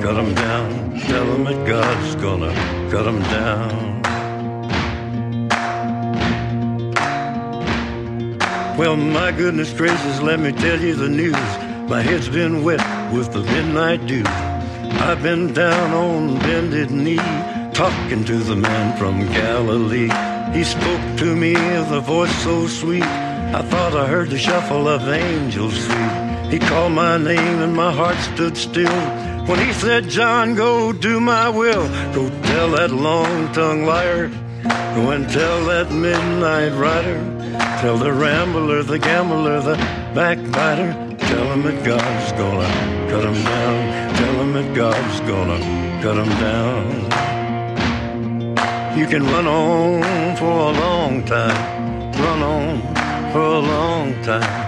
cut him down. Tell him that God's gonna cut him down. Well, my goodness gracious, let me tell you the news. My head's been wet with the midnight dew. I've been down on bended knee, talking to the man from Galilee. He spoke to me with a voice so sweet. I thought I heard the shuffle of angels sweet. He called my name and my heart stood still. When he said, John, go do my will. Go tell that long tongued liar. Go and tell that midnight rider. Tell the rambler, the gambler, the backbiter. Tell him that God's gonna cut him down. Tell him that God's gonna cut him down. You can run on for a long time. Run on for a long time.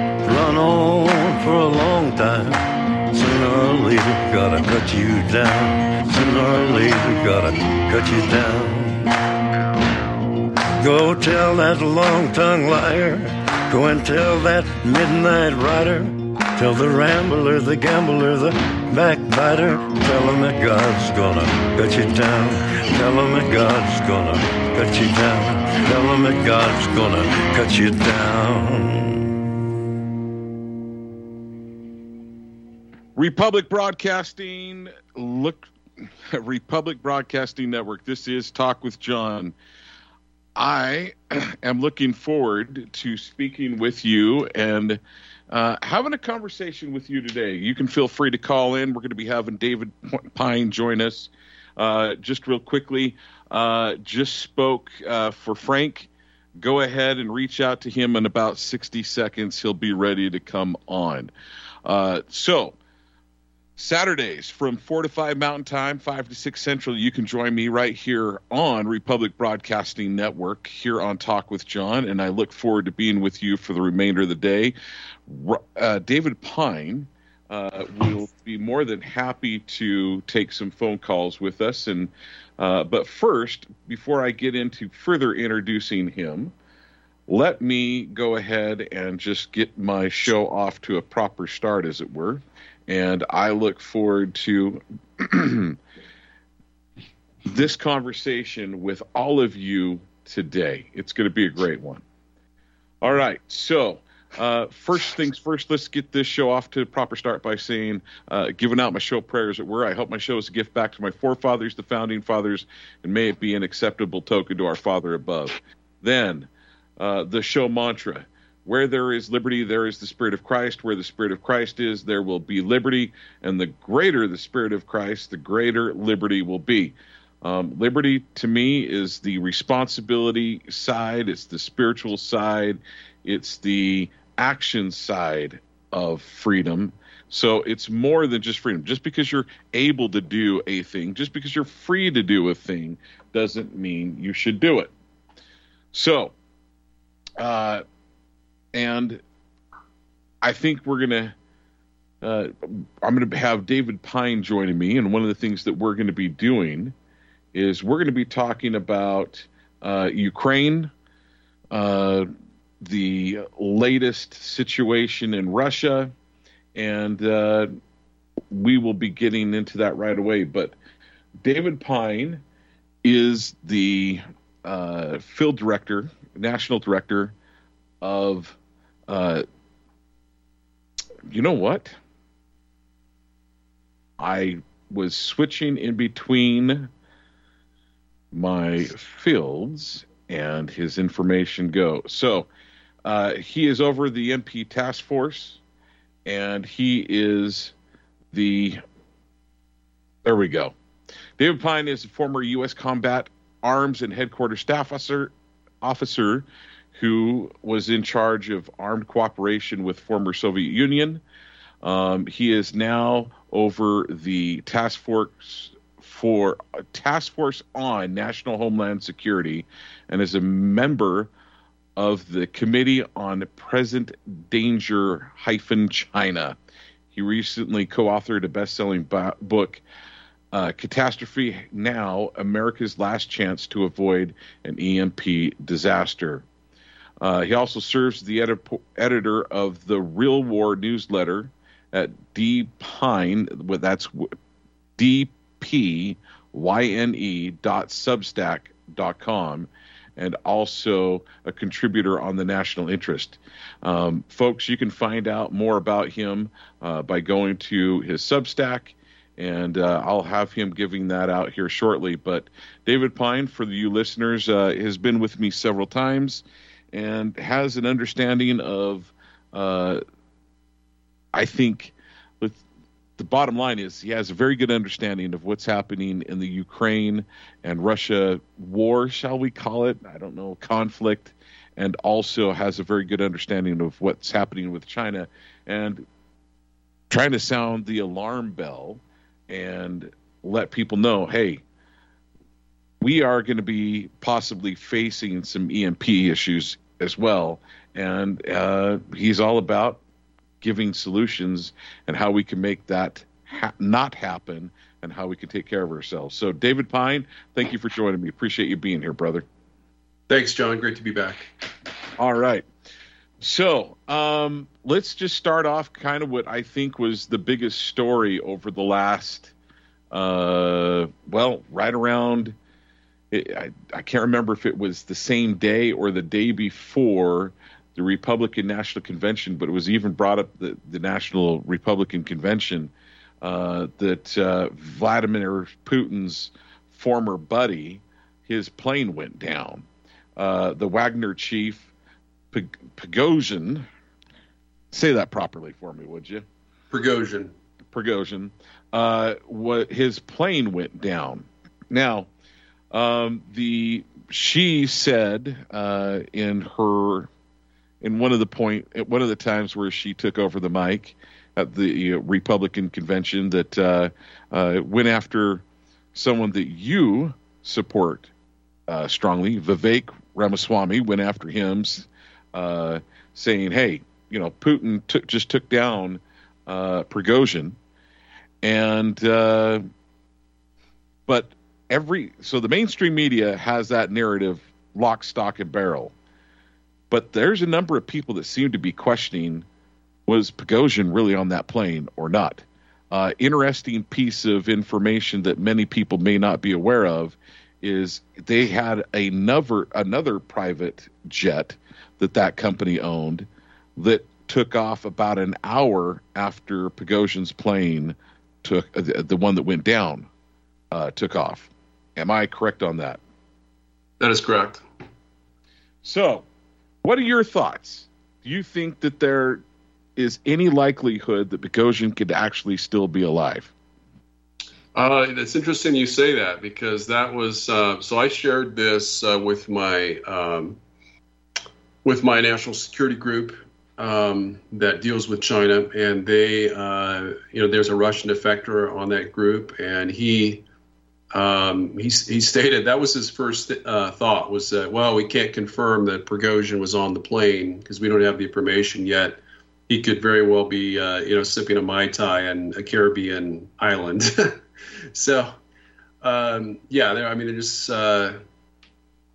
run on for a long time. Sooner or later, gotta cut you down. Sooner or later, gotta cut you down. Go tell that long tongued liar. Go and tell that midnight rider. Tell the rambler, the gambler, the backbiter. Tell him that God's gonna cut you down. Tell him that God's gonna cut you down. Tell him that God's gonna cut you down. Republic Broadcasting, look, Republic Broadcasting Network. This is Talk with Jon. I am looking forward to speaking with you and uh, having a conversation with you today. You can feel free to call in. We're going to be having David Pyne join us. Uh, just real quickly, uh, just spoke uh, for Frank. Go ahead and reach out to him in about 60 seconds. He'll be ready to come on. Uh, so, Saturdays from 4 to 5 Mountain Time, 5 to 6 Central, you can join me right here on Republic Broadcasting Network here on Talk with Jon. And I look forward to being with you for the remainder of the day. Uh, David Pyne uh, will be more than happy to take some phone calls with us. And uh, But first, before I get into further introducing him, let me go ahead and just get my show off to a proper start, as it were and I look forward to this conversation with all of you today. It's going to be a great one. All right, so uh, first things first, let's get this show off to a proper start by saying, uh, giving out my show prayers at where I hope my show is a gift back to my forefathers, the founding fathers, and may it be an acceptable token to our Father above. Then, uh, the show mantra where there is liberty, there is the Spirit of Christ. Where the Spirit of Christ is, there will be liberty. And the greater the Spirit of Christ, the greater liberty will be. Um, liberty to me is the responsibility side, it's the spiritual side, it's the action side of freedom. So it's more than just freedom. Just because you're able to do a thing, just because you're free to do a thing, doesn't mean you should do it. So, uh, and I think we're gonna. Uh, I'm going to have David Pyne joining me, and one of the things that we're going to be doing is we're going to be talking about uh, Ukraine, uh, the latest situation in Russia, and uh, we will be getting into that right away. But David Pyne is the uh, field director, national director of uh, you know what? I was switching in between my fields and his information go. So uh, he is over the EMP task force, and he is the. There we go. David Pyne is a former U.S. Combat Arms and Headquarters Staff officer, officer who was in charge of armed cooperation with former Soviet Union. Um, he is now over the task force for uh, task force on national homeland security and is a member of the committee on present danger hyphen china he recently co-authored a best-selling book uh, catastrophe now america's last chance to avoid an emp disaster uh, he also serves the edit- editor of the real war newsletter at d pine that's dp yne.substack.com and also a contributor on the National Interest. Um, folks, you can find out more about him uh, by going to his Substack, and uh, I'll have him giving that out here shortly. But David Pyne, for the you listeners, uh, has been with me several times and has an understanding of, uh, I think, the bottom line is he has a very good understanding of what's happening in the Ukraine and Russia war, shall we call it? I don't know, conflict, and also has a very good understanding of what's happening with China and trying to sound the alarm bell and let people know hey, we are going to be possibly facing some EMP issues as well. And uh, he's all about giving solutions and how we can make that ha- not happen and how we can take care of ourselves. So, David Pyne, thank you for joining me. Appreciate you being here, brother. Thanks, Jon. Great to be back. All right. So, um, let's just start off kind of what I think was the biggest story over the last, uh, well, right around. I, I can't remember if it was the same day or the day before the Republican National Convention, but it was even brought up the, the National Republican Convention uh, that uh, Vladimir Putin's former buddy, his plane went down. Uh, the Wagner chief, Prigozhin, say that properly for me, would you? Prigozhin. Prigozhin. Uh, what his plane went down. Now, um, the she said uh, in her in one of the point at one of the times where she took over the mic at the Republican convention that uh, uh, went after someone that you support uh, strongly. Vivek Ramaswamy went after him, uh, saying, "Hey, you know, Putin took, just took down uh, Prigozhin, and uh, but every so the mainstream media has that narrative lock, stock, and barrel." But there's a number of people that seem to be questioning was Prigozhin really on that plane or not? Uh, interesting piece of information that many people may not be aware of is they had another another private jet that that company owned that took off about an hour after Prigozhin's plane took uh, the, the, one that went down uh, took off. Am I correct on that? That is correct. So, what are your thoughts? Do you think that there is any likelihood that Bogosian could actually still be alive? Uh, it's interesting you say that because that was uh, so. I shared this uh, with my um, with my national security group um, that deals with China, and they, uh, you know, there's a Russian defector on that group, and he um, he, he stated that was his first uh, thought was that well we can't confirm that Prigozhin was on the plane because we don't have the information yet he could very well be, uh, you know, sipping a mai tai on a Caribbean island. so, um, yeah, I mean, just, uh,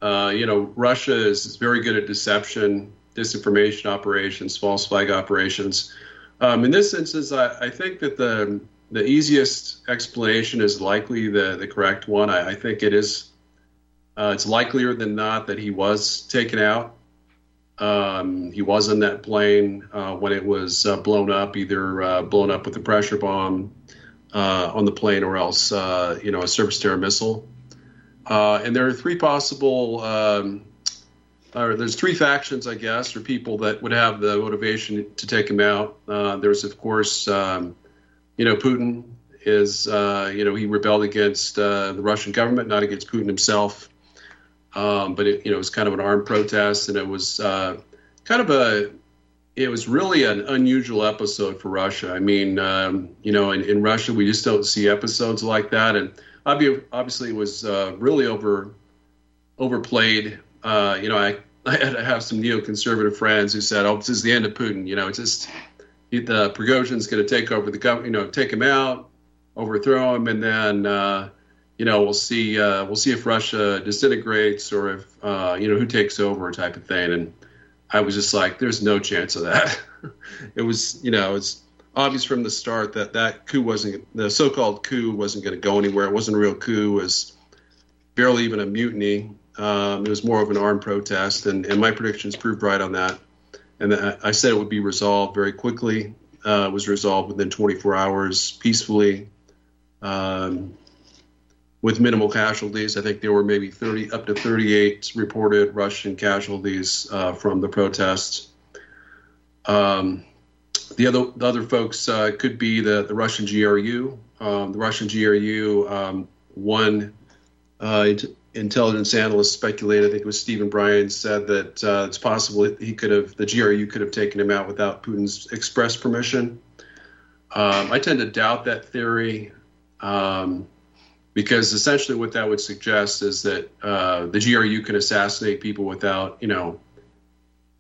uh, you know, Russia is very good at deception, disinformation operations, false flag operations. Um, in this instance, I, I, think that the the easiest explanation is likely the the correct one. I, I think it is. Uh, it's likelier than not that he was taken out um, he was in that plane uh, when it was uh, blown up, either uh, blown up with a pressure bomb uh, on the plane or else, uh, you know, a surface to air missile. And there are three possible, um, or there's three factions, I guess, or people that would have the motivation to take him out. There's, of course, um, you know, Putin is, uh, you know, he rebelled against uh, the Russian government, not against Putin himself. Um, but it, you know, it was kind of an armed protest, and it was uh, kind of a it was really an unusual episode for Russia. I mean, um, you know, in, in, Russia, we just don't see episodes like that. And obviously, it was uh, really over overplayed. Uh, you know, I, I had to have some neoconservative friends who said, "Oh, this is the end of Putin." You know, it's just the Prigozhin's going to take over the government. You know, take him out, overthrow him, and then uh, you know we'll see uh, we'll see if Russia disintegrates or if uh, you know who takes over, type of thing. And I was just like, there's no chance of that. it was, you know, it's obvious from the start that that coup wasn't the so-called coup wasn't going to go anywhere. It wasn't a real coup. It was barely even a mutiny. Um, it was more of an armed protest, and, and my predictions proved right on that. And I said it would be resolved very quickly. Uh, it was resolved within 24 hours, peacefully. Um, with minimal casualties. I think there were maybe 30 up to 38 reported Russian casualties uh, from the protests. Um, the other the other folks uh, could be the the Russian GRU. Um, the Russian GRU, um, one uh, intelligence analysts speculate. I think it was Stephen Bryen, said that uh, it's possible he could have the GRU could have taken him out without Putin's express permission. Um, I tend to doubt that theory. Um, because essentially what that would suggest is that uh, the GRU can assassinate people without, you know,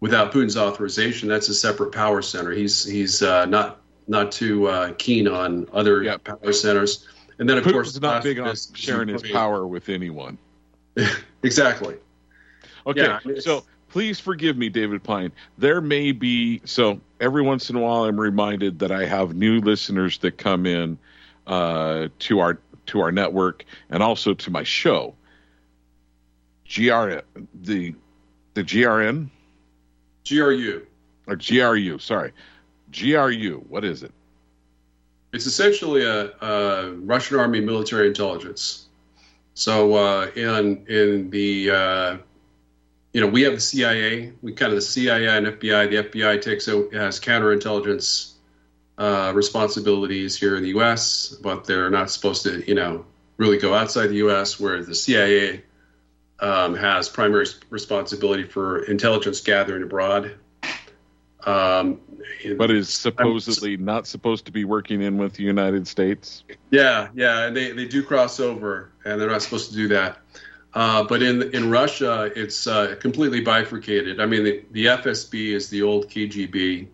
without Putin's authorization. That's a separate power center. He's he's uh, not not too uh, keen on other power centers. And then of Putin's course, not big on sharing his power with anyone. exactly. Okay, yeah, so please forgive me, David Pyne. There may be so every once in a while I'm reminded that I have new listeners that come in uh, to our to our network and also to my show. GR the the GRN GRU or GRU, sorry. GRU, what is it? It's essentially a, a Russian Army military intelligence. So uh, in in the uh, you know we have the CIA, we kind of the CIA and FBI. The FBI takes has counterintelligence uh, responsibilities here in the U.S., but they're not supposed to, you know, really go outside the U.S. Where the CIA um, has primary responsibility for intelligence gathering abroad. Um, but is supposedly I'm, not supposed to be working in with the United States. Yeah, yeah, and they, they do cross over, and they're not supposed to do that. Uh, but in in Russia, it's uh, completely bifurcated. I mean, the, the FSB is the old KGB,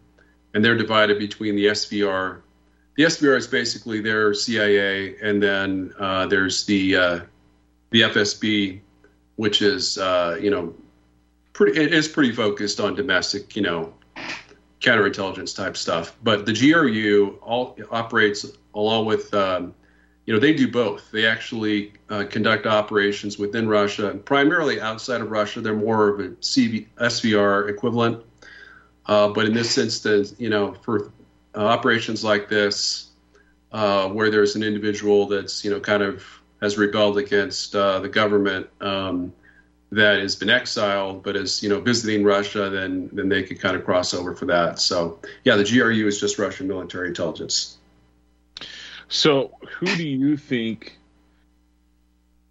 and they're divided between the SVR. The SVR is basically their CIA, and then uh, there's the uh, the FSB, which is uh, you know pretty it is pretty focused on domestic you know counterintelligence type stuff. But the GRU all operates along with um, you know they do both. They actually uh, conduct operations within Russia and primarily outside of Russia. They're more of a CV, SVR equivalent. Uh, but in this instance, you know, for uh, operations like this, uh, where there's an individual that's, you know, kind of has rebelled against uh, the government um, that has been exiled, but is, you know, visiting Russia, then then they could kind of cross over for that. So, yeah, the GRU is just Russian military intelligence. So, who do you think?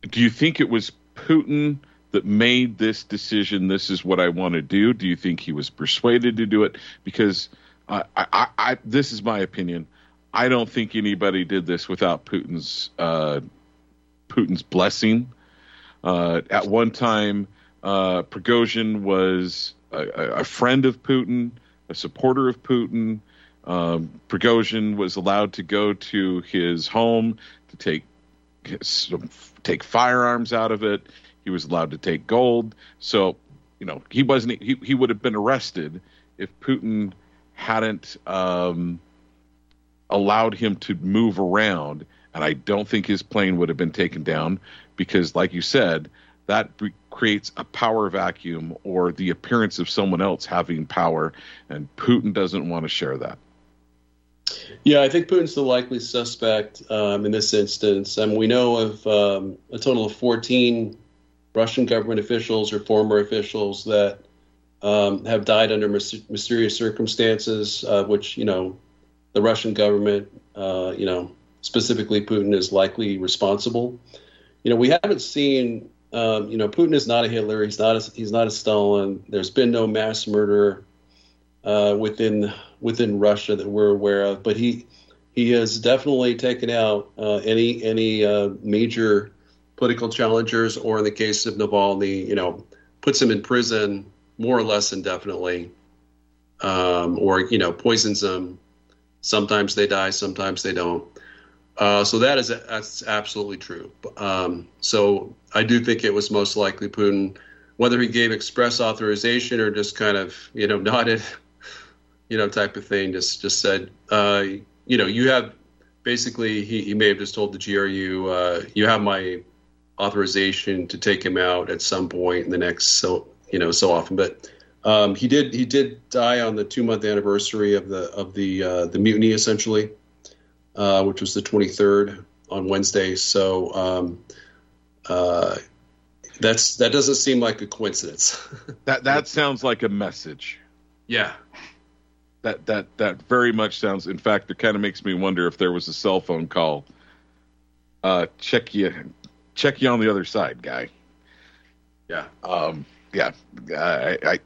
Do you think it was Putin? that made this decision this is what I want to do? Do you think he was persuaded to do it? Because I, I, I this is my opinion. I don't think anybody did this without Putin's uh, Putin's blessing. Uh, at one time, uh, Prigozhin was a, a, friend of Putin, a supporter of Putin. Um, Prigozhin was allowed to go to his home to take take firearms out of it. He was allowed to take gold. So, you know, he wasn't. He he would have been arrested if Putin hadn't um, allowed him to move around. And I don't think his plane would have been taken down because, like you said, that re- creates a power vacuum or the appearance of someone else having power, and Putin doesn't want to share that. Yeah, I think Putin's the likely suspect um, in this instance. And we know of um, a total of 14 Russian government officials or former officials that um, have died under mysterious circumstances, uh, which, you know, the Russian government, uh, you know, specifically Putin is likely responsible. You know, we haven't seen, um, you know, Putin is not a Hitler. He's not a, he's not a Stalin. There's been no mass murder uh, within within Russia that we're aware of, but he he has definitely taken out uh, any any uh, major political challengers, or in the case of Navalny, you know, puts him in prison more or less indefinitely, um, or you know, poisons them. Sometimes they die, sometimes they don't. Uh, so that is that's absolutely true. Um, so I do think it was most likely Putin, whether he gave express authorization or just kind of you know nodded you know, type of thing. Just just said, uh, you know, you have basically he, he may have just told the GRU, uh, you have my authorization to take him out at some point in the next so you know so often. But um, he did he did die on the two month anniversary of the of the uh, the mutiny essentially, uh, which was the 23rd on Wednesday. So. Um, uh, that's that doesn't seem like a coincidence. that that sounds like a message. Yeah, that that that very much sounds. In fact, it kind of makes me wonder if there was a cell phone call. Uh, check you, check you on the other side, guy. Yeah. Um. Yeah. I, I.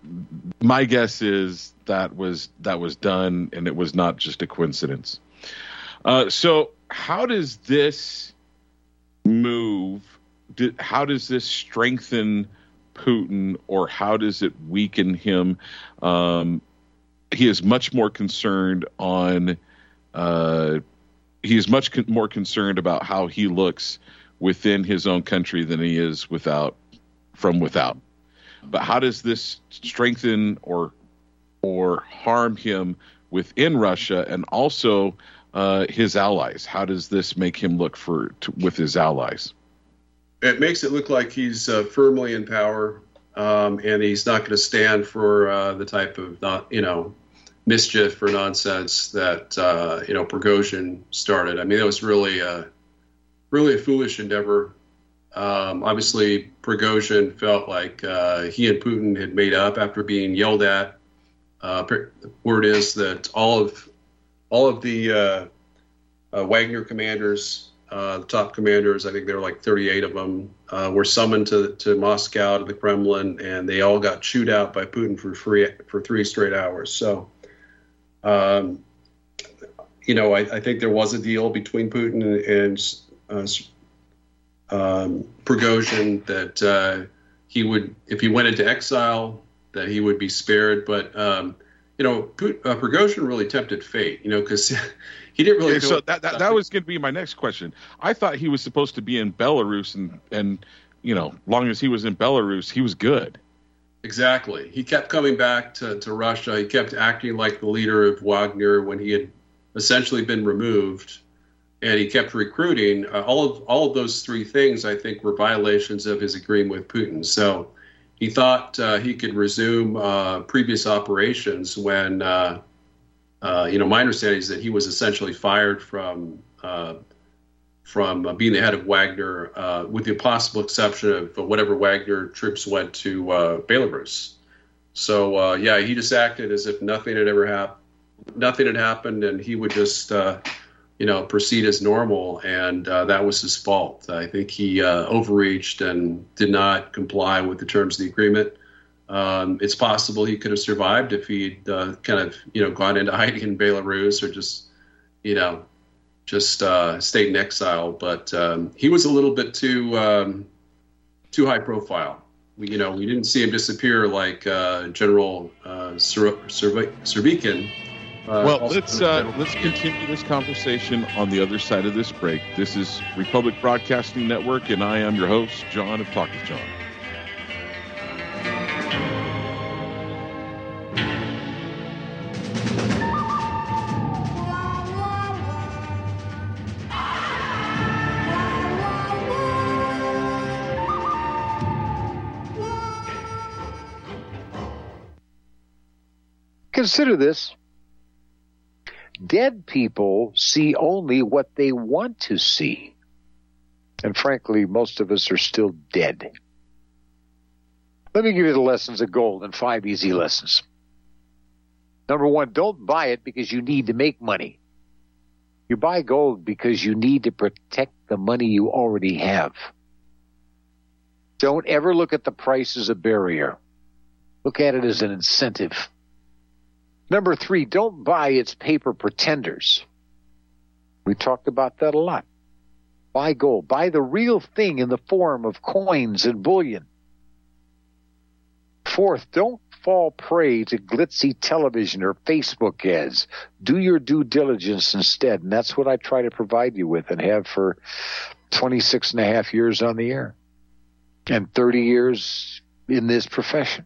My guess is that was that was done, and it was not just a coincidence. Uh. So, how does this move? Did, how does this strengthen Putin, or how does it weaken him? Um, he is much more concerned on uh, he is much con- more concerned about how he looks within his own country than he is without from without. But how does this strengthen or or harm him within Russia and also uh, his allies? How does this make him look for to, with his allies? It makes it look like he's uh, firmly in power, um, and he's not going to stand for uh, the type of not you know mischief or nonsense that uh, you know Prigozhin started. I mean, that was really a really a foolish endeavor. Um, obviously, Prigozhin felt like uh, he and Putin had made up after being yelled at. Uh, word is that all of all of the uh, uh, Wagner commanders, uh, the top commanders, I think there were like 38 of them, were summoned to to Moscow to the Kremlin, and they all got chewed out by Putin for free for three straight hours. So um, you know, I, I, think there was a deal between Putin and, uh, um, Prigozhin that uh, he would, if he went into exile, that he would be spared. But um, you know, uh, Prigozhin really tempted fate. You know, because he didn't really. So that, that, that was going to be my next question. I thought he was supposed to be in Belarus, and and you know, long as he was in Belarus, he was good. Exactly. He kept coming back to, to Russia. He kept acting like the leader of Wagner when he had essentially been removed, and he kept recruiting. Uh, all of all of those three things, I think, were violations of his agreement with Putin. So he thought uh, he could resume uh, previous operations when, uh, uh, you know, my understanding is that he was essentially fired from uh, from uh, being the head of Wagner, with the possible exception of whatever Wagner troops went to Belarus. So yeah, he just acted as if nothing had ever happened, nothing had happened, and he would just, you know, proceed as normal, and uh, that was his fault. I think he overreached and did not comply with the terms of the agreement. Um, it's possible he could have survived if he'd kind of, you know, gone into hiding in Belarus or just, you know, just uh, stayed in exile. But um, he was a little bit too um, too high profile. We, you know, we didn't see him disappear like uh, General uh. Uh, well, let's uh, let's continue this conversation on the other side of this break. This is Republic Broadcasting Network, and I am your host, Jon of Talk with Jon. Consider this. Dead people see only what they want to see. And frankly, most of us are still dead. Let me give you the lessons of gold and five easy lessons. Number one, don't buy it because you need to make money. You buy gold because you need to protect the money you already have. Don't ever look at the price as a barrier. Look at it as an incentive. Number three, don't buy its paper pretenders. We talked about that a lot. Buy gold. Buy the real thing in the form of coins and bullion. Fourth, don't fall prey to glitzy television or Facebook ads. Do your due diligence instead. And that's what I try to provide you with and have for 26 and a half years on the air and 30 years in this profession.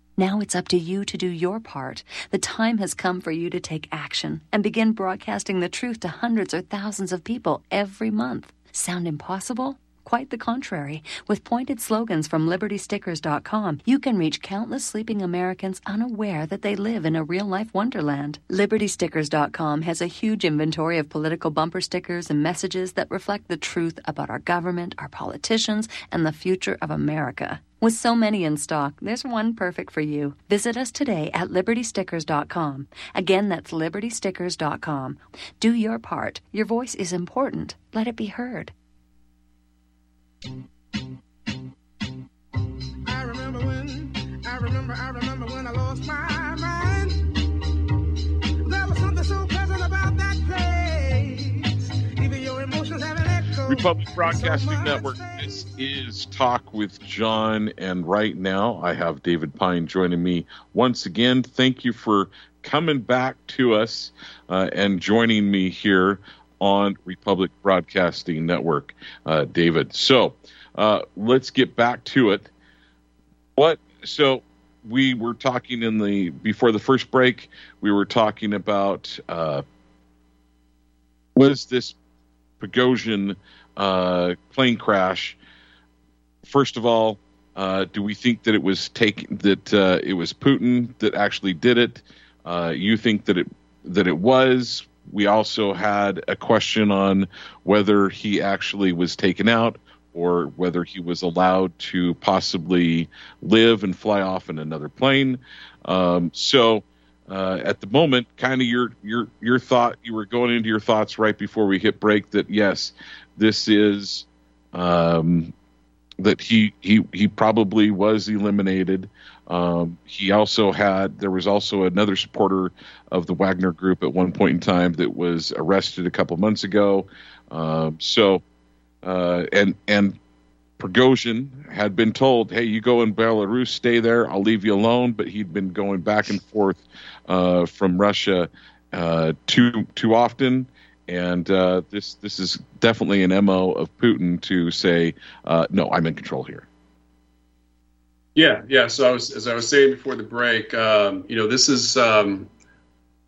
Now it's up to you to do your part. The time has come for you to take action and begin broadcasting the truth to hundreds or thousands of people every month. Sound impossible? Quite the contrary. With pointed slogans from libertystickers.com, you can reach countless sleeping Americans unaware that they live in a real life wonderland. Libertystickers.com has a huge inventory of political bumper stickers and messages that reflect the truth about our government, our politicians, and the future of America. With so many in stock, there's one perfect for you. Visit us today at libertystickers.com. Again, that's libertystickers.com. Do your part. Your voice is important. Let it be heard. I remember when, I remember, I remember Republic Broadcasting Network. This is Talk with Jon, and right now I have David Pyne joining me once again. Thank you for coming back to us uh, and joining me here on Republic Broadcasting Network, uh, David. So uh, let's get back to it. What? So we were talking in the before the first break. We were talking about uh, was this Prigozhin uh, plane crash? First of all, uh, do we think that it was taken that uh, it was Putin that actually did it? Uh, you think that it that it was? We also had a question on whether he actually was taken out or whether he was allowed to possibly live and fly off in another plane. Um, so uh, at the moment, kind of your your your thought you were going into your thoughts right before we hit break that yes, this is um, that he he he probably was eliminated. Um, he also had there was also another supporter of the Wagner Group at one point in time that was arrested a couple months ago. Um, so uh, and and Prigozhin had been told, "Hey, you go in Belarus, stay there. I'll leave you alone." But he'd been going back and forth uh, from Russia uh, too too often, and uh, this this is definitely an mo of Putin to say, uh, "No, I'm in control here." Yeah, yeah. So I was, as I was saying before the break, um, you know, this is um,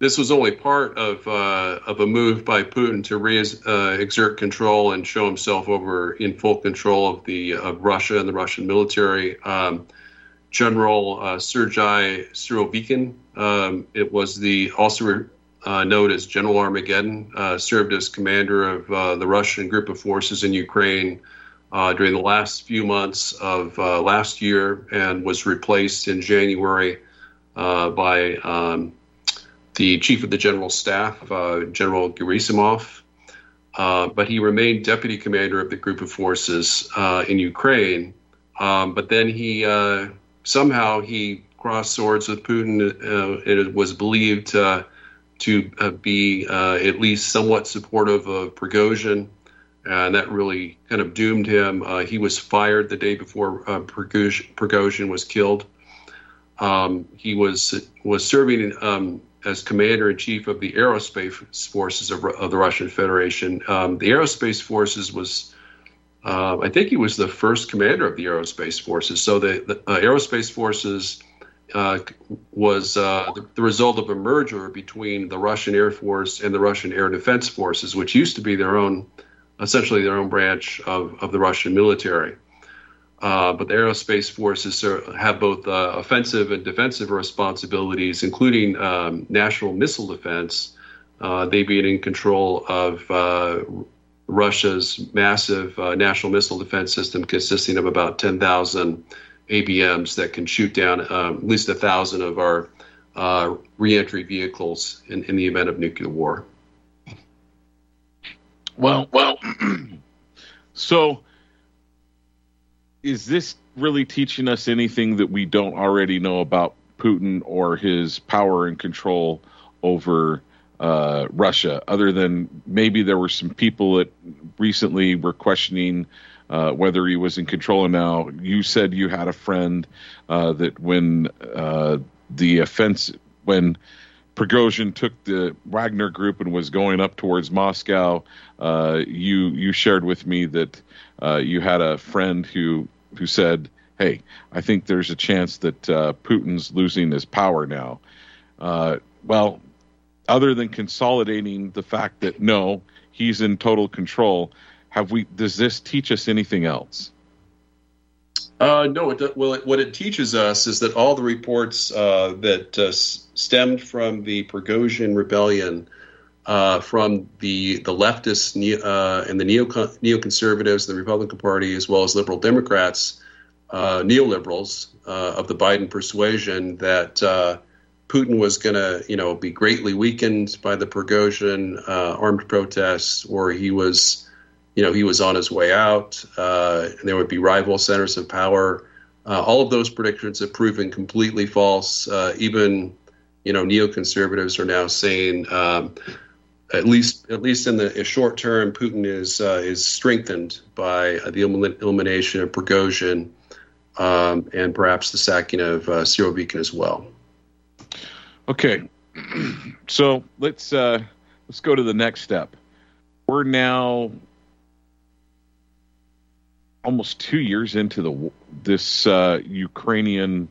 this was only part of uh, of a move by Putin to re- uh, exert control and show himself over in full control of the of Russia and the Russian military. Um, General uh, Sergei Surovikin, um, it was the also uh, known as General Armageddon, uh, served as commander of uh, the Russian group of forces in Ukraine during the last few months of last year and was replaced in January by. Um, the chief of the general staff, uh, General Gerasimov, uh, but he remained deputy commander of the group of forces uh, in Ukraine. Um, but then he uh, somehow he crossed swords with Putin. Uh, it was believed uh, to be at least somewhat supportive of Prigozhin. And that really kind of doomed him. he was fired the day before Prigozhin, Prigozhin was killed. Um, he was was serving um, as commander in chief of the aerospace forces of, of the Russian Federation. Um, the aerospace forces was, uh, I think he was the first commander of the aerospace forces. So the, the uh, aerospace forces uh, was uh, the, the, result of a merger between the Russian Air Force and the Russian Air Defense Forces, which used to be their own, essentially their own branch of, of the Russian military. Uh, but the aerospace forces have both uh, offensive and defensive responsibilities, including um, national missile defense. Uh, they being in control of uh, Russia's massive uh, national missile defense system, consisting of about 10,000 ABMs that can shoot down um, at least a thousand of our reentry vehicles in, in the event of nuclear war. Well, well, so is this really teaching us anything that we don't already know about Putin or his power and control over uh, Russia, other than maybe there were some people that recently were questioning uh, whether he was in control. And now you said you had a friend uh, that when uh, the offense, when Prigozhin took the Wagner group and was going up towards Moscow, uh, you you shared with me that uh, you had a friend who who said, "Hey, I think there's a chance that uh, Putin's losing his power now." Uh, well, other than consolidating the fact that no, he's in total control, have we? Does this teach us anything else? Uh, no, it, well, it, what it teaches us is that all the reports uh, that uh, stemmed from the Prigozhin rebellion uh, from the the leftists uh, and the neo neoconservatives, the Republican Party, as well as liberal Democrats, uh, neoliberals uh, of the Biden persuasion that uh, Putin was going to, you know, be greatly weakened by the Prigozhin uh, armed protests, or he was, you know, he was on his way out, and there would be rival centers of power. all of those predictions have proven completely false. even you know, neoconservatives are now saying um, at least at least in the short term, Putin is uh, is strengthened by the elimination of Prigozhin um, and perhaps the sacking of uh, Surovikin as well. Okay, so let's uh, let's go to the next step. We're now almost two years into the this uh, Ukrainian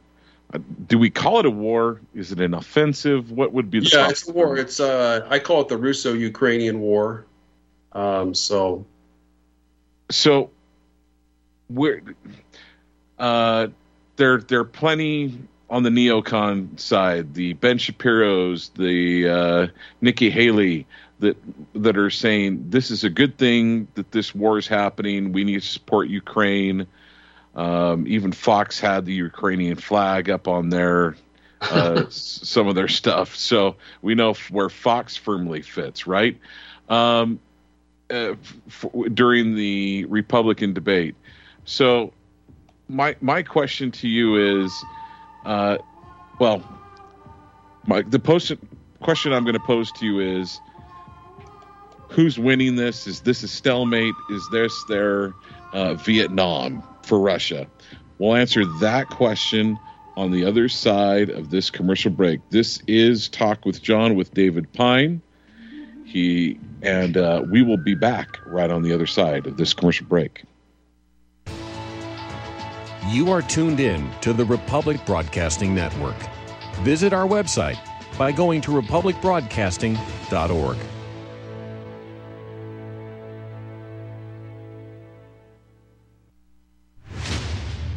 do we call it a war? Is it an offensive? What would be the yeah? It's a war. It's uh, I call it the Russo-Ukrainian War. Um, so, so we're uh, there. There are plenty on the neocon side. The Ben Shapiro's, the uh, Nikki Haley that that are saying this is a good thing that this war is happening. We need to support Ukraine. Um, even Fox had the Ukrainian flag up on their uh, some of their stuff, so we know where Fox firmly fits, right? Um, uh, f- during the Republican debate. So, my my question to you is, uh, well, my the post question I'm going to pose to you is, who's winning this? Is this a stalemate? Is this their uh, Vietnam? For Russia? We'll answer that question on the other side of this commercial break. This is Talk with Jon with David Pyne. He and uh, we will be back right on the other side of this commercial break. You are tuned in to the Republic Broadcasting Network. Visit our website by going to republicbroadcasting.org.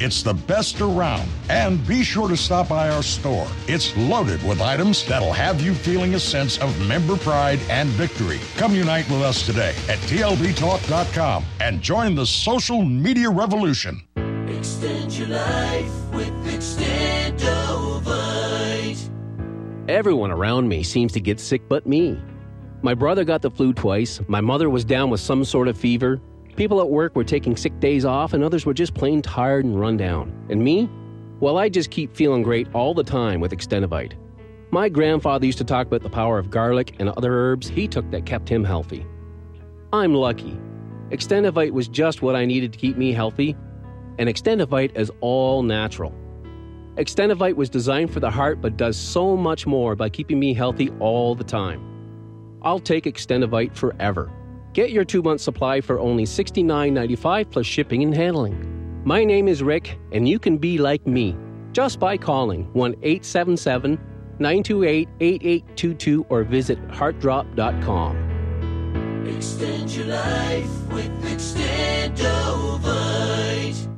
It's the best around. And be sure to stop by our store. It's loaded with items that'll have you feeling a sense of member pride and victory. Come unite with us today at tlbtalk.com and join the social media revolution. Extend your life with Extendovite. Everyone around me seems to get sick but me. My brother got the flu twice, my mother was down with some sort of fever, people at work were taking sick days off, and others were just plain tired and run down. And me? Well, I just keep feeling great all the time with Extendovite. My grandfather used to talk about the power of garlic and other herbs he took that kept him healthy. I'm lucky. Extendovite was just what I needed to keep me healthy, and Extendovite is all natural. Extendovite was designed for the heart but does so much more by keeping me healthy all the time. I'll take Extendovite forever. Get your two month supply for only $69.95 plus shipping and handling. My name is Rick, and you can be like me just by calling 1 877 928 8822 or visit heartdrop.com. Extend your life with Extendovite.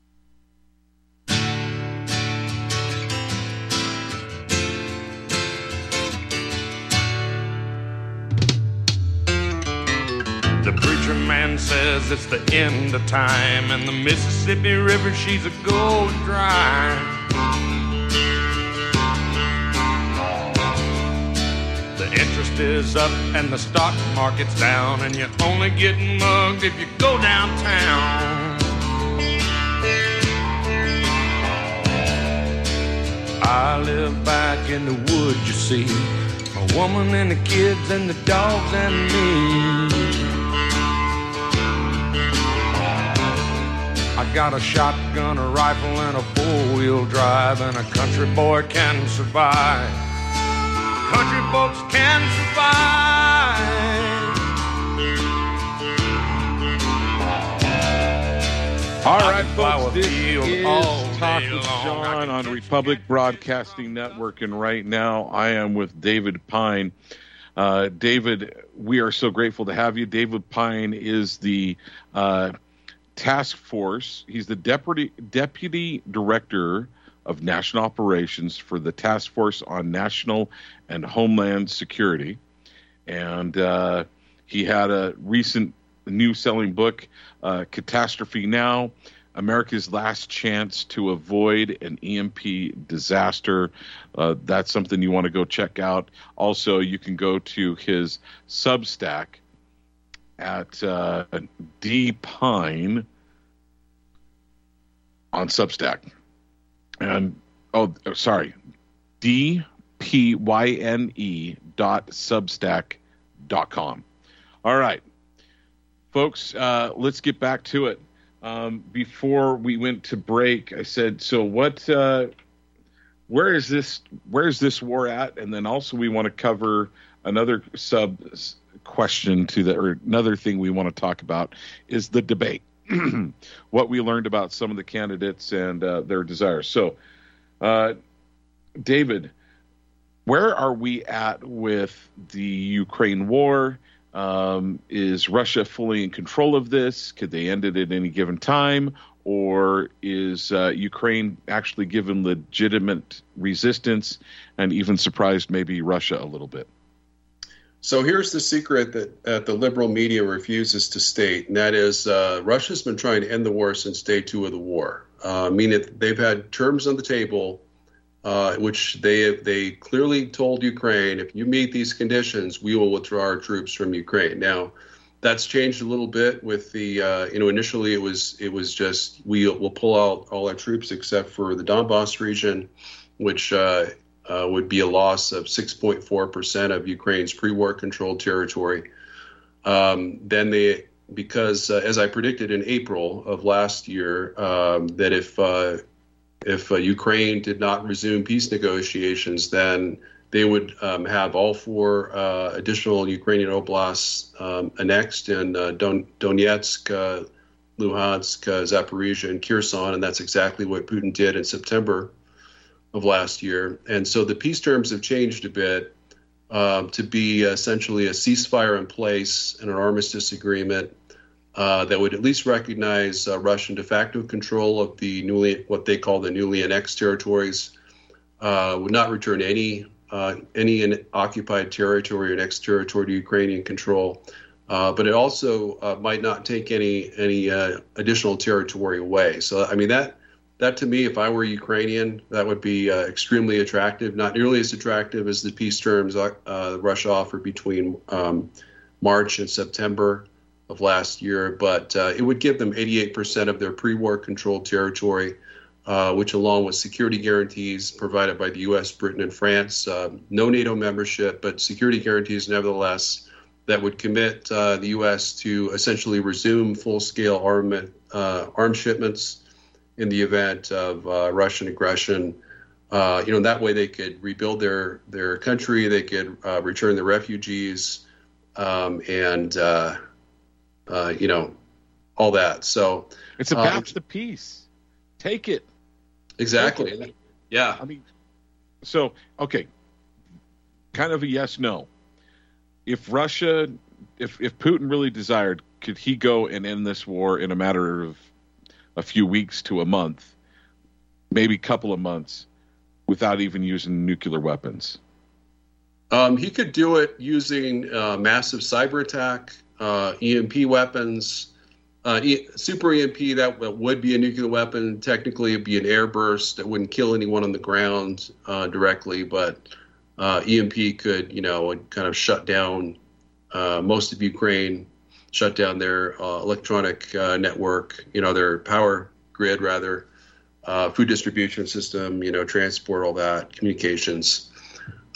Says it's the end of time, and the Mississippi River, she's a going dry. The interest is up and the stock market's down, and you're only getting mugged if you go downtown. I live back in the woods, you see. A woman and the kids and the dogs and me. I got a shotgun, a rifle, and a four wheel drive, and a country boy can survive. Country folks can survive. All right, folks, this is Talk with Jon on Republic Broadcasting Network, and right now I am with David Pyne. Uh, David, we are so grateful to have you. David Pyne is the uh, task force. He's the deputy deputy director of national operations for the task force on national and homeland security, and uh, he had a recent new selling book, uh, Catastrophe Now. America's Last Chance to Avoid an EMP Disaster. Uh, that's something you want to go check out. Also, you can go to his Substack at uh, D Pyne on Substack. And, oh, sorry, D P Y N E dot substack dot com. All right, folks, uh, let's get back to it. Um, before we went to break, I said, so what? Uh, where is this? Where is this war at? And then also we want to cover another sub question to that, or another thing we want to talk about is the debate. what we learned about some of the candidates and uh, their desires. So, uh, David, where are we at with the Ukraine war? Um, is Russia fully in control of this? Could they end it at any given time? Or is uh, Ukraine actually given legitimate resistance and even surprised maybe Russia a little bit? So here's the secret that uh, the liberal media refuses to state, and that is uh, Russia's been trying to end the war since day two of the war. Uh, meaning they've had terms on the table, uh, which they they clearly told Ukraine, if you meet these conditions, we will withdraw our troops from Ukraine. Now, that's changed a little bit with the uh, you know initially it was it was just we will pull out all our troops except for the Donbass region, which uh, would be a loss of 6.4% of Ukraine's pre-war controlled territory. Um, then they, because uh, as I predicted in April of last year, um, that if uh, if uh, Ukraine did not resume peace negotiations, then they would um, have all four uh, additional Ukrainian oblasts um, annexed in uh, Don- Donetsk, Luhansk, Zaporizhia, and Kherson, and that's exactly what Putin did in September of last year. And so the peace terms have changed a bit um, to be essentially a ceasefire in place and an armistice agreement uh, that would at least recognize uh, Russian de facto control of the newly, what they call the newly annexed territories, uh, would not return any uh, any occupied territory or annexed territory to Ukrainian control. Uh, but it also uh, might not take any any additional territory away. So I mean that that to me, if I were Ukrainian, that would be uh, extremely attractive. Not nearly as attractive as the peace terms uh, Russia offered between um, March and September of last year, but uh, it would give them 88% of their pre-war controlled territory, uh, which, along with security guarantees provided by the U.S., Britain, and France, uh, no NATO membership, but security guarantees nevertheless that would commit uh, the U.S. to essentially resume full-scale armament arms shipments in the event of uh, Russian aggression. Uh, you know, that way they could rebuild their their country, they could uh, return the refugees, um, and uh, uh, you know, all that. So it's about um, to peace. Take it. Exactly. Take it. Yeah. I mean, so okay, kind of a yes no. If Russia, if if Putin really desired, could he go and end this war in a matter of a few weeks to a month, maybe a couple of months, without even using nuclear weapons? Um, he could do it using uh, massive cyber attack, uh, EMP weapons, uh, e- super EMP that would be a nuclear weapon. Technically, it'd be an airburst that wouldn't kill anyone on the ground uh, directly, but uh, EMP could, you know, kind of shut down uh, most of Ukraine shut down their uh, electronic uh, network, you know, their power grid rather, uh, food distribution system, you know, transport, all that, communications.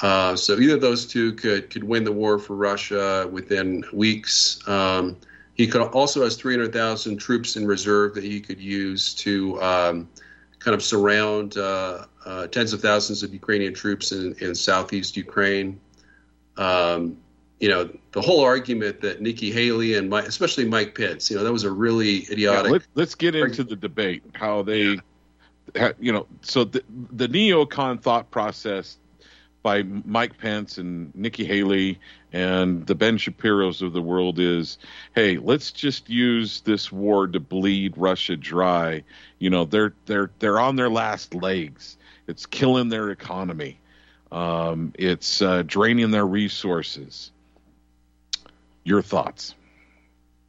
Uh, so either of those two could could win the war for Russia within weeks. Um, he could also has 300,000 troops in reserve that he could use to um, kind of surround uh, uh, tens of thousands of Ukrainian troops in, in southeast Ukraine. Um, you know, the whole argument that Nikki Haley and Mike, especially Mike Pence, you know, that was a really idiotic. Yeah, let, us get into the debate. How they, yeah. you know, so the, the neocon thought process by Mike Pence and Nikki Haley and the Ben Shapiro's of the world is, hey, let's just use this war to bleed Russia dry. You know, they're they're they're on their last legs. It's killing their economy. Um, it's uh, draining their resources your thoughts.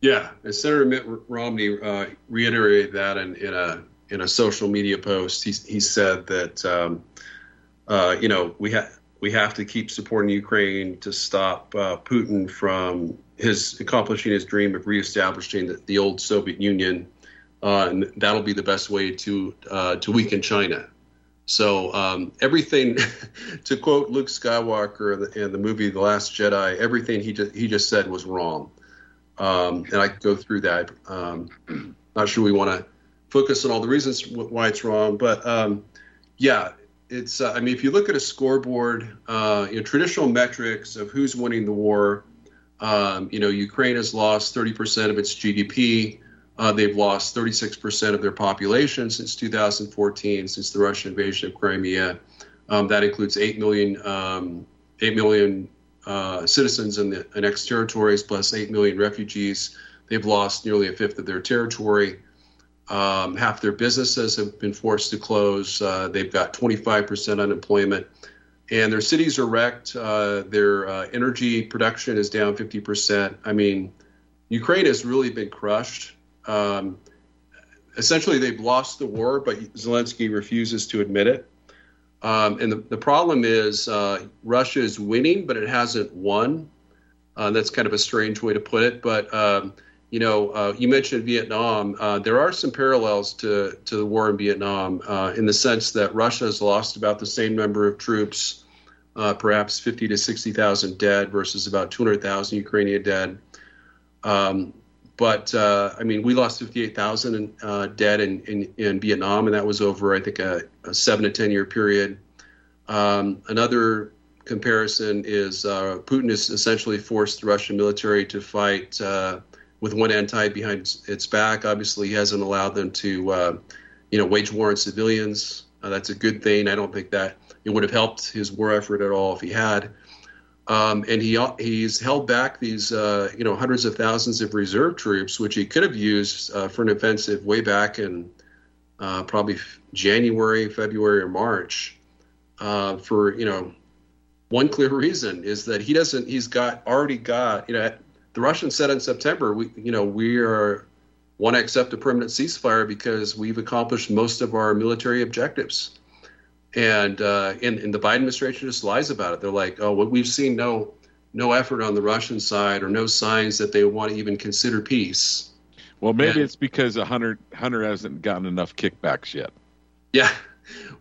Yeah, Senator Mitt Romney uh, reiterated that in, in, a in a social media post. He, he said that um, uh, you know we have we have to keep supporting Ukraine to stop uh, Putin from his accomplishing his dream of reestablishing the, the old Soviet Union, uh, and that'll be the best way to uh, to weaken China. So um, everything, to quote Luke Skywalker in the, in the, movie The Last Jedi, everything he just he just said was wrong. Um, and I go through that. Um, not sure we want to focus on all the reasons why it's wrong, but um, yeah, it's. Uh, I mean, if you look at a scoreboard, uh, you know, traditional metrics of who's winning the war. Um, you know, Ukraine has lost 30% of its GDP. Uh, they've lost 36% of their population since 2014, since the Russian invasion of Crimea. Um, that includes 8 million, um, 8 million uh, citizens in the annexed territories, plus 8 million refugees. They've lost nearly a fifth of their territory. Um, half their businesses have been forced to close. Uh, they've got 25% unemployment. And their cities are wrecked. Uh, their uh, energy production is down 50%. I mean, Ukraine has really been crushed. Um, essentially, they've lost the war, but Zelensky refuses to admit it. Um, and the, the problem is uh, Russia is winning, but it hasn't won. Uh, that's kind of a strange way to put it. But, um, you know, uh, you mentioned Vietnam. Uh, there are some parallels to, to the war in Vietnam uh, in the sense that Russia has lost about the same number of troops, uh, perhaps 50 to 60,000 dead versus about 200,000 Ukrainian dead. Um, but uh, I mean, we lost 58,000 uh, dead in, in, in, Vietnam, and that was over, I think, a, a seven to 10 year period. Um, another comparison is uh, Putin has essentially forced the Russian military to fight uh, with one hand tied behind its back. Obviously, he hasn't allowed them to, uh, you know, wage war on civilians. Uh, that's a good thing. I don't think that it would have helped his war effort at all if he had. Um, and he he's held back these uh, you know hundreds of thousands of reserve troops, which he could have used uh, for an offensive way back in uh, probably January, February, or March. Uh, for you know, one clear reason is that he doesn't. He's got already got you know the Russians said in September we you know we are want to accept a permanent ceasefire because we've accomplished most of our military objectives. And, uh, and, and the Biden administration just lies about it. They're like, oh, well, we've seen no no effort on the Russian side or no signs that they want to even consider peace. Well, maybe and, it's because Hunter Hunter hasn't gotten enough kickbacks yet. Yeah.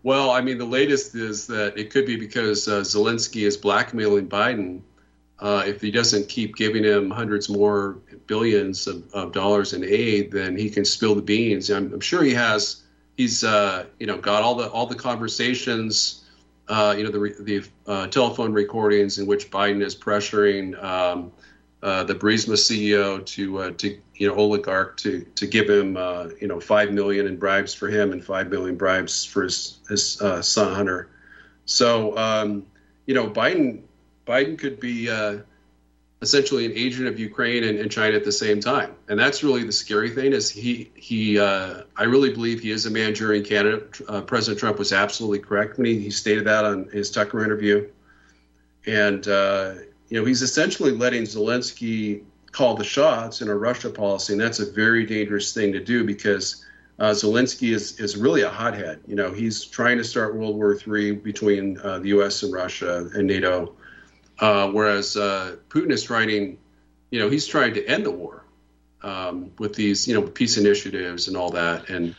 Well, I mean, the latest is that it could be because uh, Zelensky is blackmailing Biden. Uh, if he doesn't keep giving him hundreds more billions of, of, dollars in aid, then he can spill the beans. I'm, I'm sure he has he's uh, you know got all the all the conversations, uh, you know the the uh, telephone recordings in which Biden is pressuring um, uh, the Burisma CEO to uh, to you know oligarch to to give him you know five million in bribes for him and five million bribes for his his son Hunter. So um, you know Biden Biden could be essentially an agent of Ukraine and, and, China at the same time. And that's really the scary thing is he he uh, I really believe he is a Manchurian candidate. Uh, President Trump was absolutely correct when he, he stated that on his Tucker interview. And uh, you know he's essentially letting Zelensky call the shots in a Russia policy, and that's a very dangerous thing to do because. Uh, Zelensky is, is really a hothead. You know, he's trying to start World War III between uh, the U.S. and Russia and NATO uh, whereas uh, Putin is trying, you know, he's trying to end the war um, with these, you know, peace initiatives and all that, and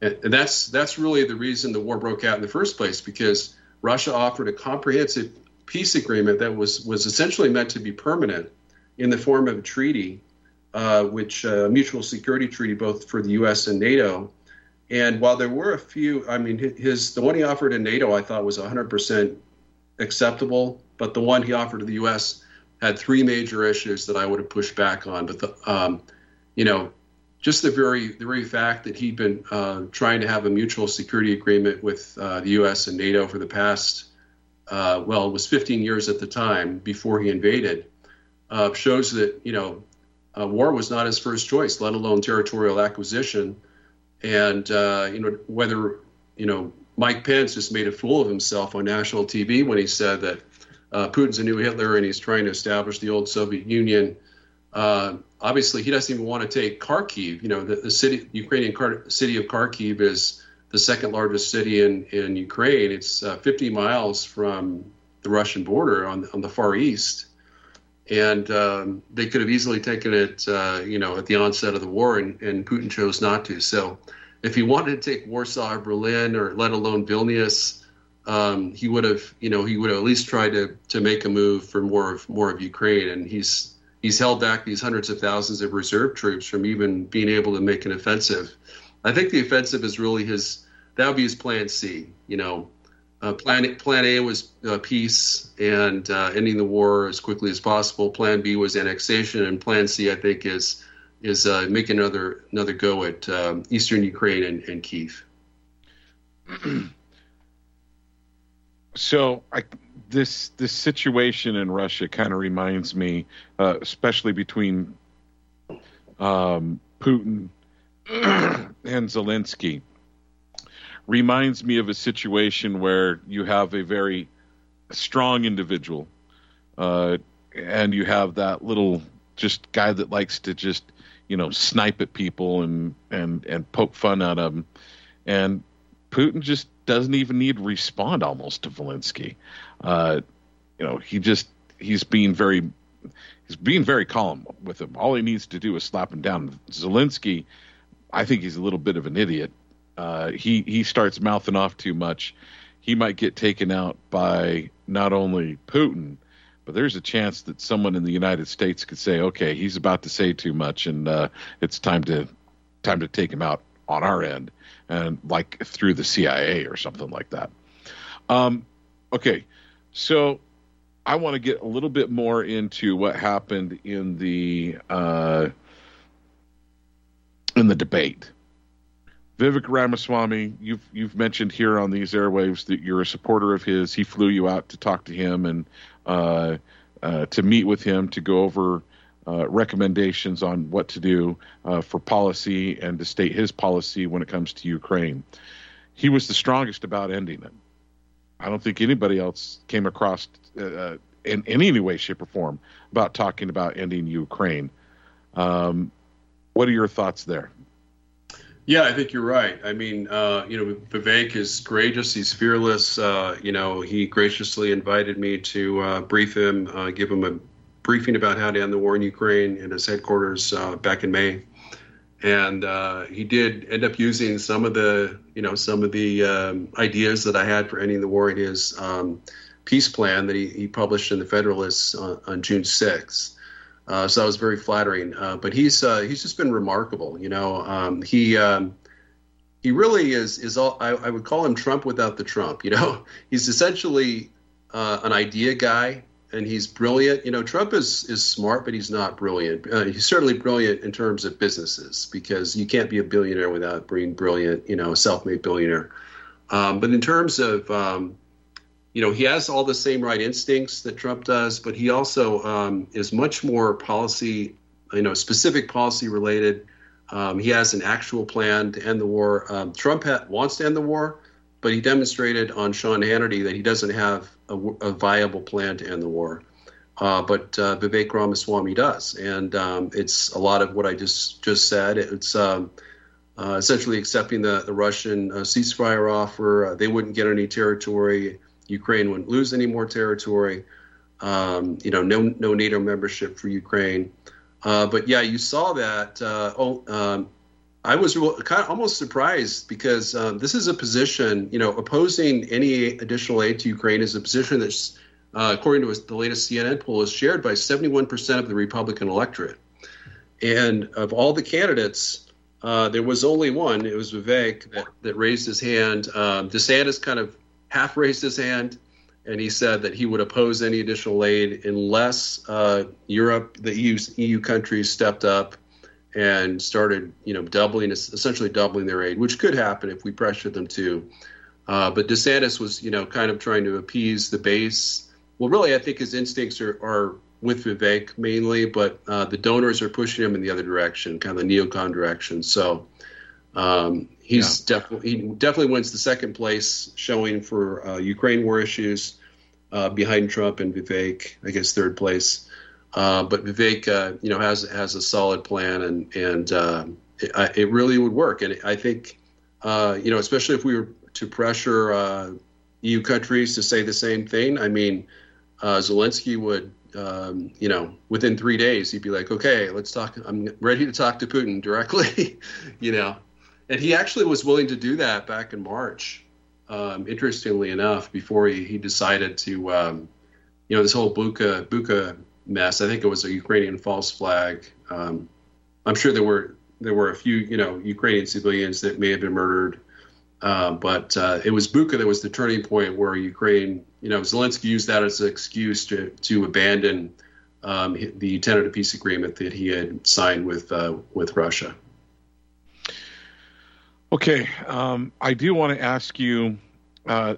and that's that's really the reason the war broke out in the first place because Russia offered a comprehensive peace agreement that was was essentially meant to be permanent in the form of a treaty, uh, which uh, mutual security treaty both for the U.S. and NATO. And while there were a few, I mean, his the one he offered in NATO I thought was 100 percent acceptable but the one he offered to the U.S. had three major issues that I would have pushed back on. But the, um, you know, just the very the very fact that he'd been uh, trying to have a mutual security agreement with uh, the U.S. and NATO for the past uh, well, it was 15 years at the time before he invaded, uh, shows that you know uh, war was not his first choice, let alone territorial acquisition. And uh, you know whether you know Mike Pence just made a fool of himself on national TV when he said that uh, Putin's a new Hitler and he's trying to establish the old Soviet Union. Uh, obviously, he doesn't even want to take Kharkiv. You know, the, the city, Ukrainian city of Kharkiv is the second largest city in, in Ukraine. It's uh, 50 miles from the Russian border on, on the far east. And um, they could have easily taken it, uh, you know, at the onset of the war, and, and Putin chose not to. So if he wanted to take Warsaw or Berlin or let alone Vilnius, um, he would have, you know, he would have at least tried to to make a move for more of more of Ukraine, and he's he's held back these hundreds of thousands of reserve troops from even being able to make an offensive. I think the offensive is really his that would be his plan C. You know, uh, plan Plan A was uh, peace and uh, ending the war as quickly as possible. Plan B was annexation, and Plan C, I think, is is uh, making another another go at um, eastern Ukraine and, and Kiev. so I, this this situation in Russia kind of reminds me, uh, especially between um, Putin and Zelensky, reminds me of a situation where you have a very strong individual, uh, and you have that little just guy that likes to just you know snipe at people and and and poke fun at them, and Putin just doesn't even need to respond almost to Zelensky. Uh, you know, he just he's being very he's being very calm with him. All he needs to do is slap him down. Zelensky, I think he's a little bit of an idiot. Uh, he he starts mouthing off too much. He might get taken out by not only Putin, but there's a chance that someone in the United States could say, "Okay, he's about to say too much, and uh, it's time to time to take him out on our end." and like through the CIA or something like that. Um, okay, so I want to get a little bit more into what happened in the uh, in the debate. Vivek Ramaswamy, you've you've mentioned here on these airwaves that you're a supporter of his. He flew you out to talk to him and uh, uh, to meet with him to go over uh, recommendations on what to do uh, for policy and to state his policy when it comes to Ukraine. He was the strongest about ending it. I don't think anybody else came across uh, uh in, in, any way, shape, or form about talking about ending Ukraine. Um, what are your thoughts there? Yeah, I think you're right. I mean, uh, you know, Vivek is courageous. He's fearless. Uh, you know, he graciously invited me to uh, brief him, uh, give him a briefing about how to end the war in Ukraine in his headquarters uh, back in May, and uh, he did end up using some of the you know some of the um, ideas that I had for ending the war in his um, peace plan that he, he published in the Federalist on, on June 6th. Uh, so that was very flattering. Uh, but he's uh, he's just been remarkable. You know, um, he um, he really is is all I, I, would call him Trump without the Trump. You know, he's essentially uh, an idea guy and he's brilliant. You know, Trump is is smart, but he's not brilliant. Uh, he's certainly brilliant in terms of businesses because you can't be a billionaire without being brilliant. You know, a self-made billionaire. Um, but in terms of um, you know, he has all the same right instincts that Trump does, but he also um, is much more policy, you know, specific policy related. Um, he has an actual plan to end the war. Um, Trump ha- wants to end the war, but he demonstrated on Sean Hannity that he doesn't have a, a viable plan to end the war. Uh, but uh, Vivek Ramaswamy does, and um, it's a lot of what I just just said. It's um, uh, essentially accepting the the Russian uh, ceasefire offer. Uh, they wouldn't get any territory. Ukraine wouldn't lose any more territory. Um, you know, no no NATO membership for Ukraine. Uh, but yeah, you saw that. oh, um, I was kind of almost surprised because um, this is a position, you know, opposing any additional aid to Ukraine is a position that's, uh, according to the latest CNN poll, is shared by 71% of the Republican electorate. And of all the candidates, uh, there was only one. It was Vivek that, that raised his hand. Um, DeSantis kind of half raised his hand, and he said that he would oppose any additional aid unless uh, Europe, the EU, EU countries stepped up and started, you know, doubling, essentially doubling their aid, which could happen if we pressured them to. Uh, but DeSantis was, you know, kind of trying to appease the base. Well, really, I think his instincts are, are with Vivek mainly, but uh, the donors are pushing him in the other direction, kind of the neocon direction. So um, he's yeah. definitely he definitely wins the second place showing for uh, Ukraine war issues uh, behind Trump and Vivek. I guess third place. Uh, but Vivek, uh, you know, has has a solid plan, and and uh, it, it, really would work. And I think, uh, you know, especially if we were to pressure uh, EU countries to say the same thing. I mean, Zelensky would, um, you know, within three days, he'd be like, "Okay, let's talk. I'm ready to talk to Putin directly," you know. and he actually was willing to do that back in March. Um, interestingly enough, before he, he decided to, um, you know, this whole Bucha Bucha mess. I think it was a Ukrainian false flag. Um, I'm sure there were there were a few, you know, Ukrainian civilians that may have been murdered, uh, but uh, it was Bucha that was the turning point where Ukraine, you know, Zelensky used that as an excuse to to abandon um, the tentative peace agreement that he had signed with uh, with Russia. Okay, um, I do want to ask you: uh,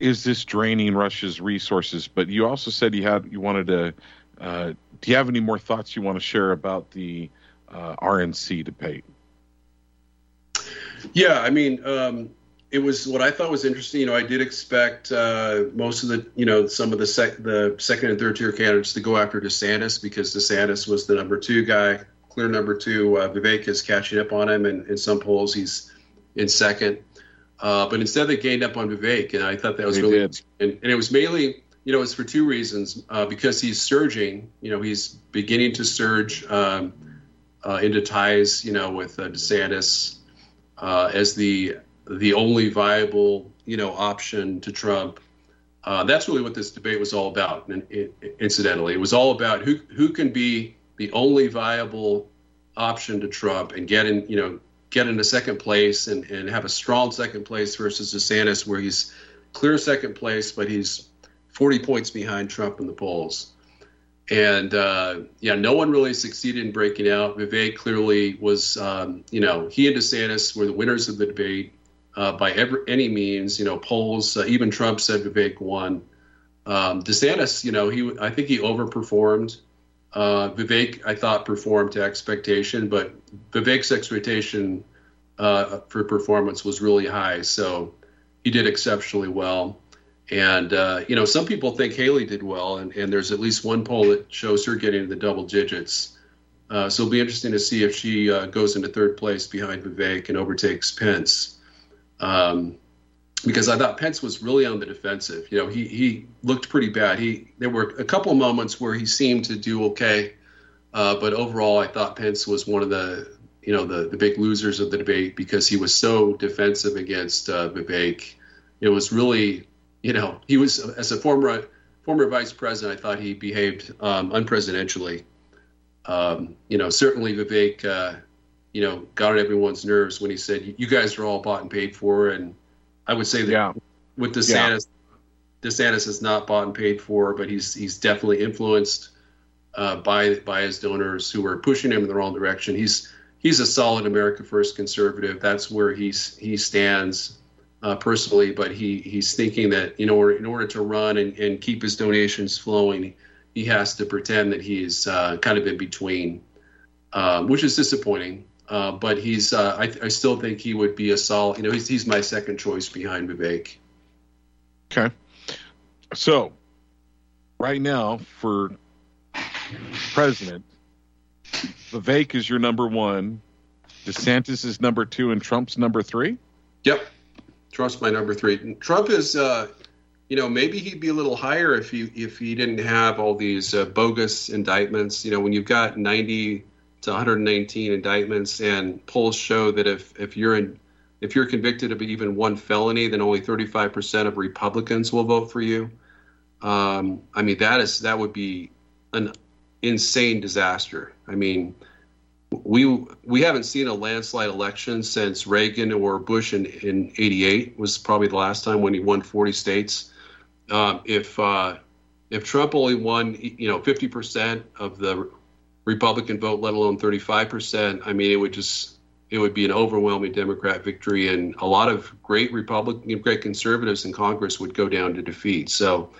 Is this draining Russia's resources? But you also said you had you wanted to. Uh, do you have any more thoughts you want to share about the uh, RNC debate? Yeah, I mean, um, it was what I thought was interesting. You know, I did expect uh, most of the, you know, some of the sec- the second and third tier candidates to go after DeSantis because DeSantis was the number two guy, clear number two. Uh, Vivek is catching up on him, and in some polls he's in second. Uh, but instead, they gained up on Vivek, and I thought that was They really, did. and, and it was mainly, you know, it's for two reasons. Uh, because he's surging, you know, he's beginning to surge um, uh, into ties, you know, with uh, DeSantis uh, as the the only viable, you know, option to Trump. Uh, that's really what this debate was all about. And it, incidentally, it was all about who who can be the only viable option to Trump and get in, you know, get into second place and, and have a strong second place versus DeSantis, where he's clear second place, but he's 40 points behind Trump in the polls. And uh, yeah, no one really succeeded in breaking out. Vivek clearly was, um, you know, he and DeSantis were the winners of the debate uh, by every, any means. You know, polls, uh, even Trump said Vivek won. Um, DeSantis, you know, he I think he overperformed. Uh, Vivek, I thought, performed to expectation, but Vivek's expectation uh, for performance was really high, so he did exceptionally well. And uh, you know, some people think Haley did well, and, and there's at least one poll that shows her getting the double digits. Uh, so it'll be interesting to see if she uh, goes into third place behind Vivek and overtakes Pence. Um, because I thought Pence was really on the defensive. You know, he he looked pretty bad. He there were a couple moments where he seemed to do okay, uh, but overall, I thought Pence was one of the you know the the big losers of the debate because he was so defensive against uh, Vivek. It was really you know he was as a former former vice president. I thought he behaved um, unpresidentially. Um, you know, certainly Vivek. Uh, you know, got on everyone's nerves when he said, "You guys are all bought and paid for," and I would say that Yeah. with DeSantis, DeSantis is not bought and paid for, but he's he's definitely influenced uh, by by his donors who are pushing him in the wrong direction. He's he's a solid America First conservative. That's where he's he stands uh, personally. But he he's thinking that in order in order to run and, and keep his donations flowing, he has to pretend that he's uh, kind of in between, um, which is disappointing. Uh, but he's uh, I, I still think he would be a solid. You know, he's he's my second choice behind Vivek. Okay. So, right now for president, Vivek is your number one, DeSantis is number two, and Trump's number three. Yep, Trump's my number three. Trump is, uh, you know, maybe he'd be a little higher if he if he didn't have all these uh, bogus indictments. You know, when you've got 90 to 119 indictments, and polls show that if if you're in if you're convicted of even one felony, then only 35% of Republicans will vote for you. Um, I mean, that is that would be an insane disaster. I mean, we we haven't seen a landslide election since Reagan or Bush in in '88 was probably the last time when he won 40 states. Um, if uh, if Trump only won, you know, 50 percent of the Republican vote, let alone 35 percent, I mean, it would just it would be an overwhelming Democrat victory, and a lot of great Republican, great conservatives in Congress would go down to defeat. So.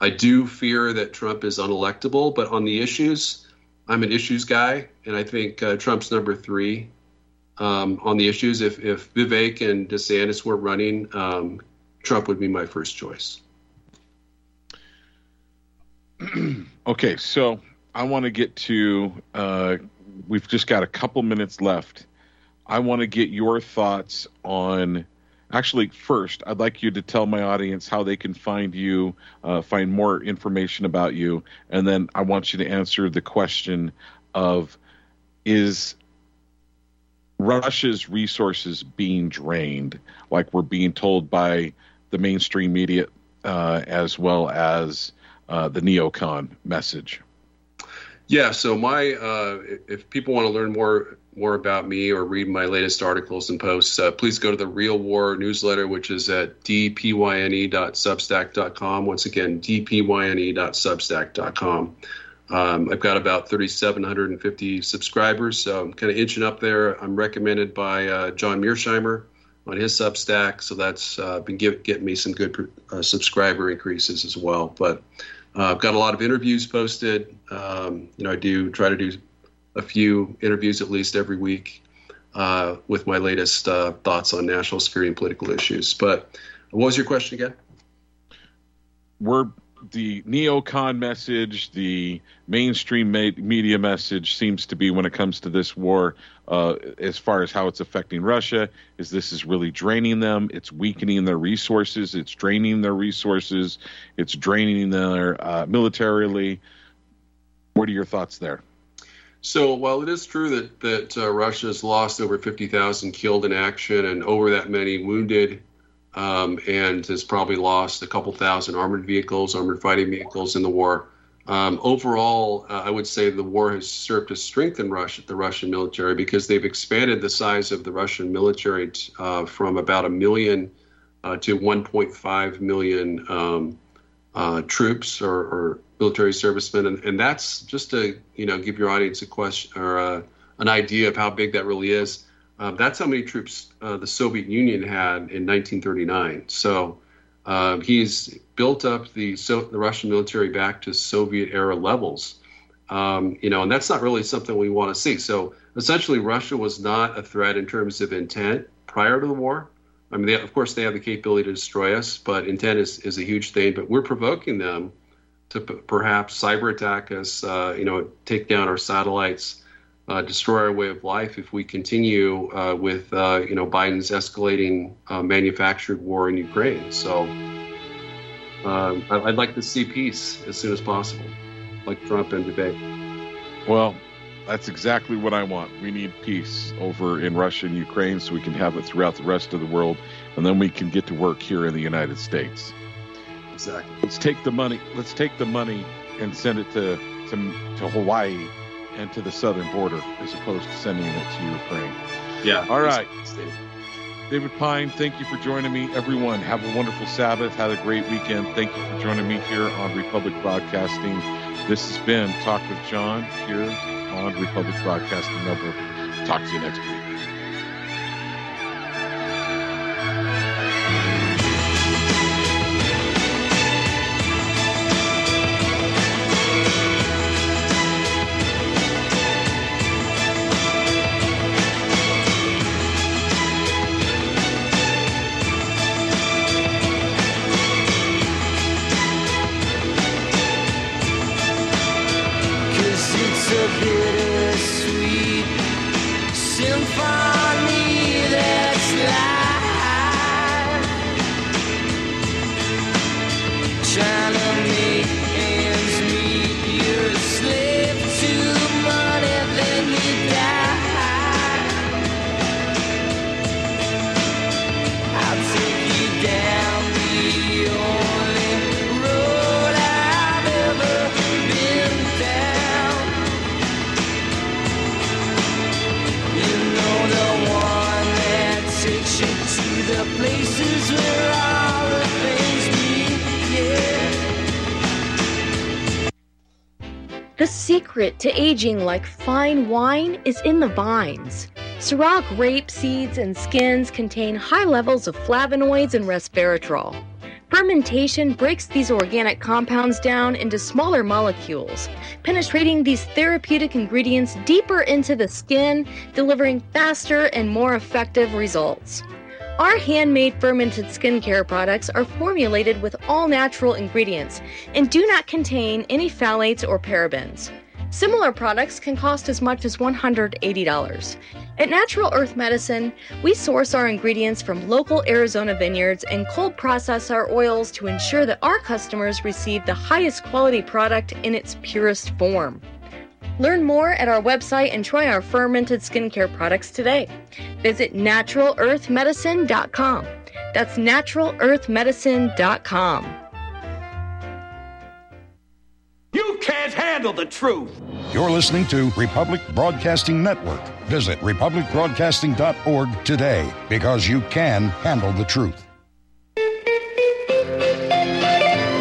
I do fear that Trump is unelectable, but on the issues, I'm an issues guy, and I think uh, Trump's number three um, on the issues. If, if Vivek and DeSantis were running, um, Trump would be my first choice. Okay, so I want to get to. Uh, we've just got a couple minutes left. I want to get your thoughts on. Actually, first, I'd like you to tell my audience how they can find you, uh, find more information about you, and then I want you to answer the question of is Russia's resources being drained, like we're being told by the mainstream media, uh, as well as uh, the neocon message? Yeah. So my, uh, if people want to learn more more about me or read my latest articles and posts, uh, please go to the Real War newsletter, which is at dpyne.substack.com. Once again, dpyne.substack.com. Um, I've got about 3,750 subscribers, so I'm kind of inching up there. I'm recommended by uh, John Mearsheimer on his Substack, so that's uh, been give, getting me some good uh, subscriber increases as well. But uh, I've got a lot of interviews posted. Um, you know, I do try to do a few interviews at least every week uh, with my latest uh, thoughts on national security and political issues. But what was your question again? We're the neocon message, the mainstream media message seems to be when it comes to this war, uh, as far as how it's affecting Russia, is this is really draining them. It's weakening their resources. It's draining their resources. It's draining their uh, militarily. What are your thoughts there? So, while it is true that that uh, Russia has lost over 50,000 killed in action and over that many wounded, um, and has probably lost a couple thousand armored vehicles, armored fighting vehicles in the war. Um, overall, uh, I would say the war has served to strengthen Russia, the Russian military because they've expanded the size of the Russian military t- uh, from about a million uh, to 1.5 million um, uh, troops or, or, military servicemen, and, and, that's just to you know give your audience a question or uh, an idea of how big that really is. Uh, that's how many troops uh, the Soviet Union had in 1939. So uh, he's built up the so, the Russian military back to Soviet era levels. Um, you know, and that's not really something we want to see. So essentially, Russia was not a threat in terms of intent prior to the war. I mean, they, of course, they have the capability to destroy us, but intent is, is a huge thing. But we're provoking them to p- perhaps cyber attack us, uh, you know, take down our satellites, uh, destroy our way of life if we continue uh, with uh, you know Biden's escalating uh, manufactured war in Ukraine. So um, I'd like to see peace as soon as possible, like Trump and debate. Well, that's exactly what I want. We need peace over in Russia and Ukraine so we can have it throughout the rest of the world, and then we can get to work here in the United States. Exactly. Let's take the money. Let's take the money and send it to to, to Hawaii and to the southern border as opposed to sending it to Ukraine. Yeah. All right. David Pyne, thank you for joining me. Everyone, have a wonderful Sabbath. Have a great weekend. Thank you for joining me here on Republic Broadcasting. This has been Talk with Jon here on Republic Broadcasting Network. Talk to you next week. symphony. The secret to aging like fine wine is in the vines. Syrah grape seeds and skins contain high levels of flavonoids and resveratrol. Fermentation breaks these organic compounds down into smaller molecules, penetrating these therapeutic ingredients deeper into the skin, delivering faster and more effective results. Our handmade fermented skincare products are formulated with all natural ingredients and do not contain any phthalates or parabens. Similar products can cost as much as $180. At Natural Earth Medicine, we source our ingredients from local Arizona vineyards and cold process our oils to ensure that our customers receive the highest quality product in its purest form. Learn more at our website and try our fermented skincare products today. Visit naturalearthmedicine.com. That's naturalearthmedicine.com. You can't handle the truth. You're listening to Republic Broadcasting Network. Visit republicbroadcasting.org today because you can handle the truth.